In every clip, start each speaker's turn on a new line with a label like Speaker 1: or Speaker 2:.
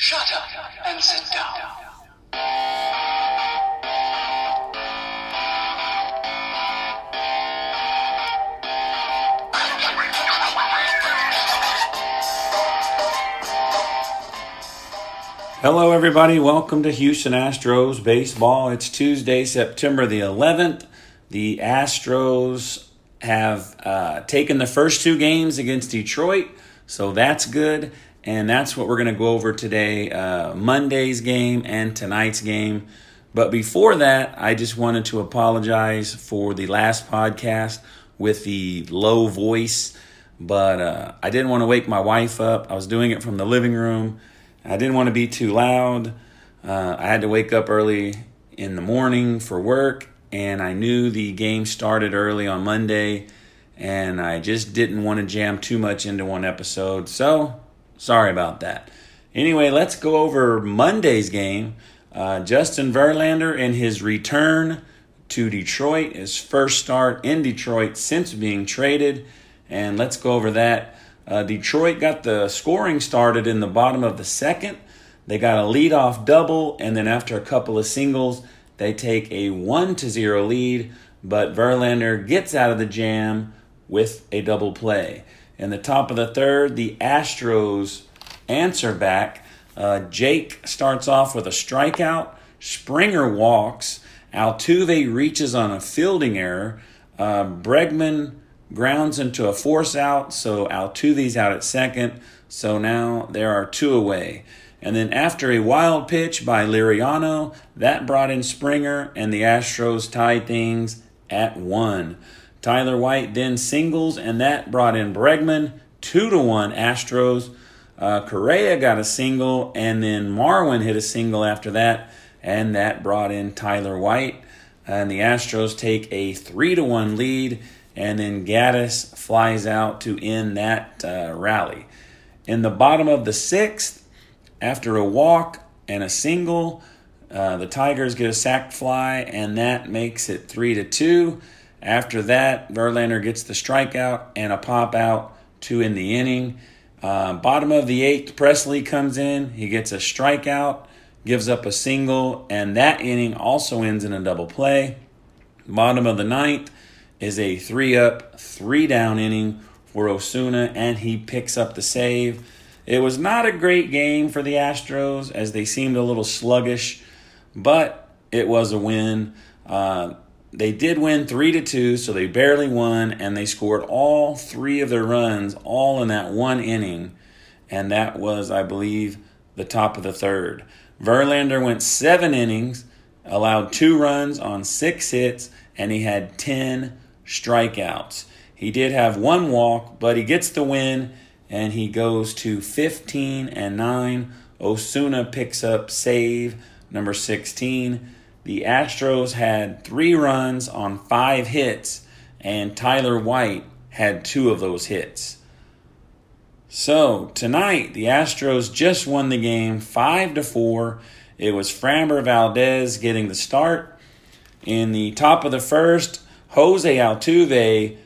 Speaker 1: Shut up and sit down.
Speaker 2: Hello, everybody. Welcome to Houston Astros baseball. It's Tuesday, September the 11th. The Astros have uh, taken the first two games against Detroit, so that's good. And that's what we're going to go over today uh, Monday's game and tonight's game. But before that, I just wanted to apologize for the last podcast with the low voice. But uh, I didn't want to wake my wife up. I was doing it from the living room. I didn't want to be too loud. Uh, I had to wake up early in the morning for work, and I knew the game started early on Monday, and I just didn't want to jam too much into one episode. So, sorry about that. Anyway, let's go over Monday's game. Uh, Justin Verlander in his return to Detroit, his first start in Detroit since being traded, and let's go over that. Uh, Detroit got the scoring started in the bottom of the second. They got a leadoff double, and then after a couple of singles, they take a one to zero lead. But Verlander gets out of the jam with a double play. In the top of the third, the Astros answer back. Uh, Jake starts off with a strikeout. Springer walks. Altuve reaches on a fielding error. Uh, Bregman grounds into a force out, so Altuve's out at second. So now there are two away. And then after a wild pitch by Liriano, that brought in Springer, and the Astros tied things at one. Tyler White then singles, and that brought in Bregman, two to one Astros. Uh, Correa got a single, and then Marwin hit a single after that, and that brought in Tyler White. And the Astros take a three to one lead and then Gattis flies out to end that uh, rally. In the bottom of the sixth, after a walk and a single, uh, the Tigers get a sac fly, and that makes it three to two. After that, Verlander gets the strikeout and a pop out to in the inning. Uh, bottom of the eighth, Pressly comes in. He gets a strikeout, gives up a single, and that inning also ends in a double play. Bottom of the ninth, is a three up, three down inning for Osuna, and he picks up the save. It was not a great game for the Astros as they seemed a little sluggish, but it was a win. Uh, they did win three to two, so they barely won, and they scored all three of their runs all in that one inning, and that was, I believe, the top of the third. Verlander went seven innings, allowed two runs on six hits, and he had ten strikeouts. He did have one walk, but he gets the win and he goes to 15 and 9. Osuna picks up save number 16. The Astros had three runs on five hits, and Tyler White had two of those hits. So tonight, the Astros just won the game five to four. It was Framber Valdez getting the start. In the top of the first, Jose Altuve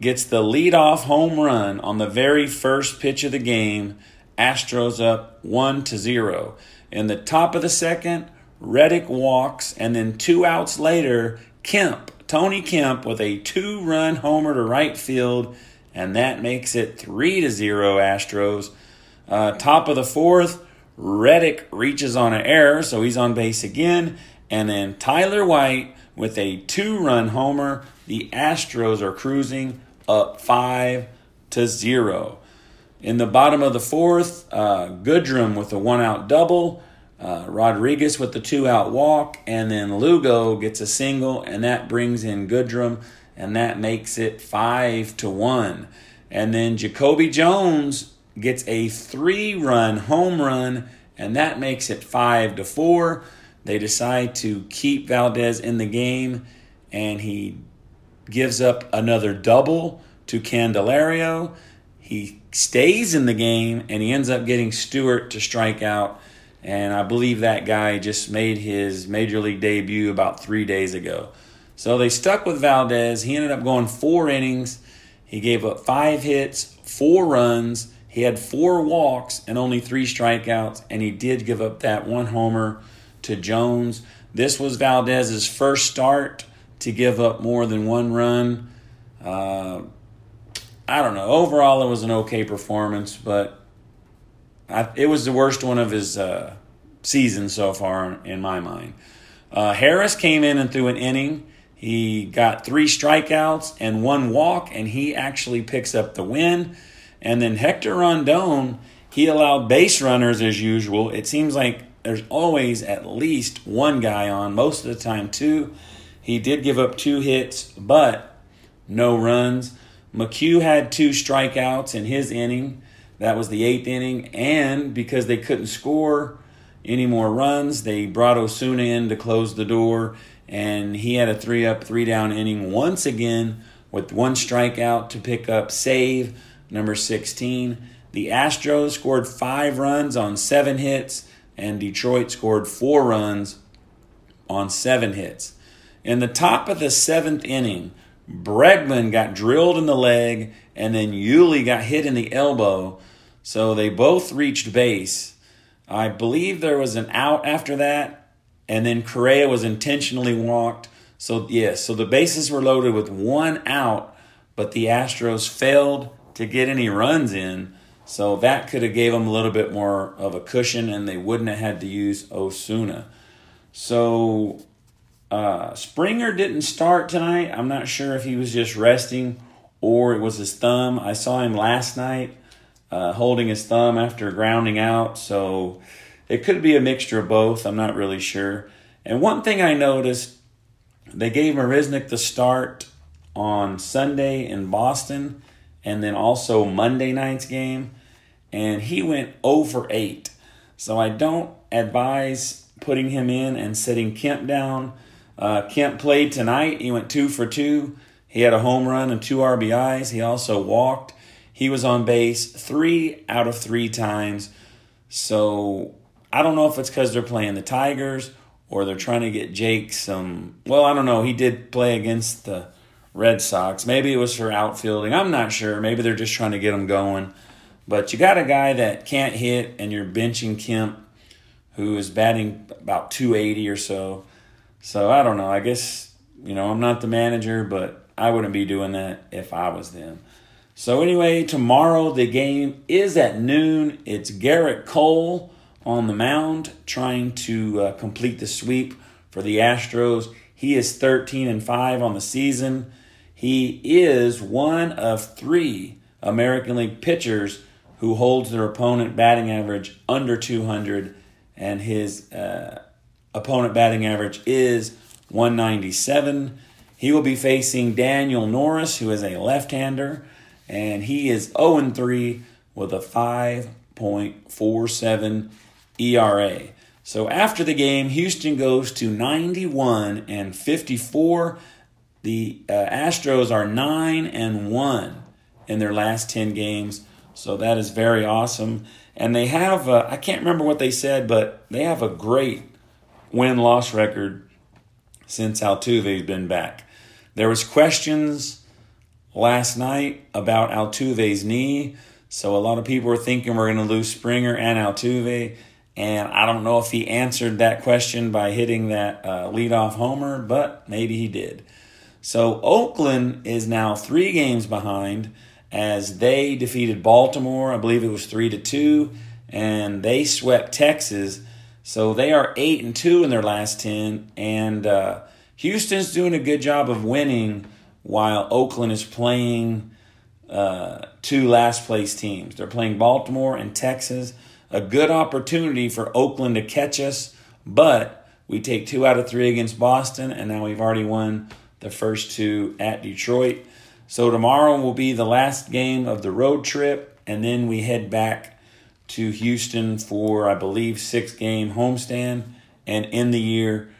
Speaker 2: gets the leadoff home run on the very first pitch of the game. Astros up 1 to 0. In the top of the second, Reddick walks, and then two outs later, Kemp, Tony Kemp, with a two run homer to right field, and that makes it 3 to 0 Astros. Uh, top of the fourth, Reddick reaches on an error, so he's on base again, and then Tyler White with a two run homer. The Astros are cruising up 5 to 0. In the bottom of the fourth, uh, Goodrum with a one out double, uh, Rodriguez with the two out walk, and then Lugo gets a single, and that brings in Goodrum, and that makes it 5 to 1. And then Jacoby Jones gets a three run home run, and that makes it five to four. They decide to keep Valdez in the game, and he gives up another double to Candelario. He stays in the game, and he ends up getting Stewart to strike out. And I believe that guy just made his major league debut about three days ago. So they stuck with Valdez. He ended up going four innings. He gave up five hits, four runs. He had four walks and only three strikeouts, and he did give up that one homer to Jones. This was Valdez's first start to give up more than one run. Uh, I don't know. Overall, it was an okay performance, but I, it was the worst one of his uh, season so far, in my mind. Uh, Harris came in and threw an inning. He got three strikeouts and one walk, and he actually picks up the win. And then Hector Rondon, he allowed base runners as usual. It seems like there's always at least one guy on, most of the time, two. He did give up two hits, but no runs. McHugh had two strikeouts in his inning. That was the eighth inning. And because they couldn't score any more runs, they brought Osuna in to close the door. And he had a three up, three down inning once again with one strikeout to pick up save number 16. The Astros scored five runs on seven hits, and Detroit scored four runs on seven hits. In the top of the seventh inning, Bregman got drilled in the leg, and then Yuli got hit in the elbow. So they both reached base. I believe there was an out after that, and then Correa was intentionally walked. So, yes, so the bases were loaded with one out, but the Astros failed to get any runs in. So that could have gave them a little bit more of a cushion, and they wouldn't have had to use Osuna. So uh, Springer didn't start tonight. I'm not sure if he was just resting or it was his thumb. I saw him last night uh, holding his thumb after grounding out, so it could be a mixture of both. I'm not really sure. And one thing I noticed, they gave Marisnick the start on Sunday in Boston and then also Monday night's game, and he went over 8. So I don't advise putting him in and setting Kemp down uh, Kemp played tonight. He went two for two. He had a home run and two RBIs. He also walked. He was on base three out of three times. So I don't know if it's because they're playing the Tigers or they're trying to get Jake some. Well, I don't know. He did play against the Red Sox. Maybe it was for outfielding. I'm not sure. Maybe they're just trying to get him going. But you got a guy that can't hit, and you're benching Kemp, who is batting about 280 or so. So I don't know. I guess, you know, I'm not the manager, but I wouldn't be doing that if I was them. So anyway, tomorrow the game is at noon. It's Gerrit Cole on the mound trying to uh, complete the sweep for the Astros. He is 13 and 5 on the season. He is one of 3 American League pitchers who holds their opponent batting average under 200 and his uh, opponent batting average is 197. He will be facing Daniel Norris, who is a left hander, and he is 0 3 with a 5.47 ERA. So after the game, Houston goes to 91 and 54. The uh, Astros are 9 and 1 in their last 10 games. So that is very awesome. And they have, uh, I can't remember what they said, but they have a great win loss record since Altuve's been back. There was questions last night about Altuve's knee, so a lot of people were thinking we're going to lose Springer and Altuve, and I don't know if he answered that question by hitting that uh, leadoff homer, but maybe he did. So Oakland is now three games behind as they defeated Baltimore. I believe it was three to two, and they swept Texas so they are eight and two in their last ten, and uh, Houston's doing a good job of winning while Oakland is playing uh, two last place teams. They're playing Baltimore and Texas. A good opportunity for Oakland to catch us, but we take two out of three against Boston, and now we've already won the first two at Detroit. So tomorrow will be the last game of the road trip, and then we head back to Houston for, I believe, six game homestand and end the year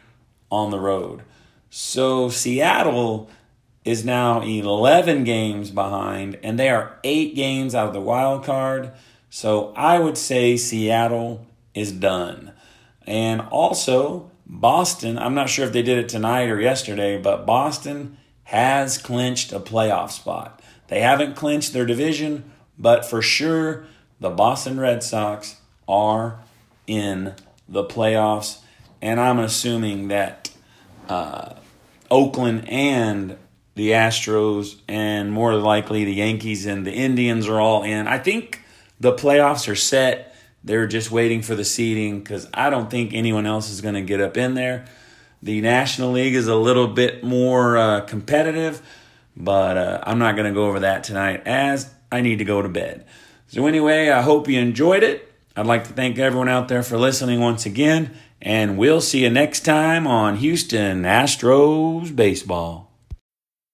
Speaker 2: on the road. So Seattle is now 11 games behind, and they are eight games out of the wild card. So I would say Seattle is done. And also, Boston, I'm not sure if they did it tonight or yesterday, but Boston has clinched a playoff spot. They haven't clinched their division, but for sure the Boston Red Sox are in the playoffs, and I'm assuming that uh, Oakland and the Astros, and more likely the Yankees and the Indians are all in. I think the playoffs are set. They're just waiting for the seeding because I don't think anyone else is going to get up in there. The National League is a little bit more uh, competitive, but uh, I'm not going to go over that tonight as I need to go to bed. So, anyway, I hope you enjoyed it. I'd like to thank everyone out there for listening once again, and we'll see you next time on Houston Astros Baseball.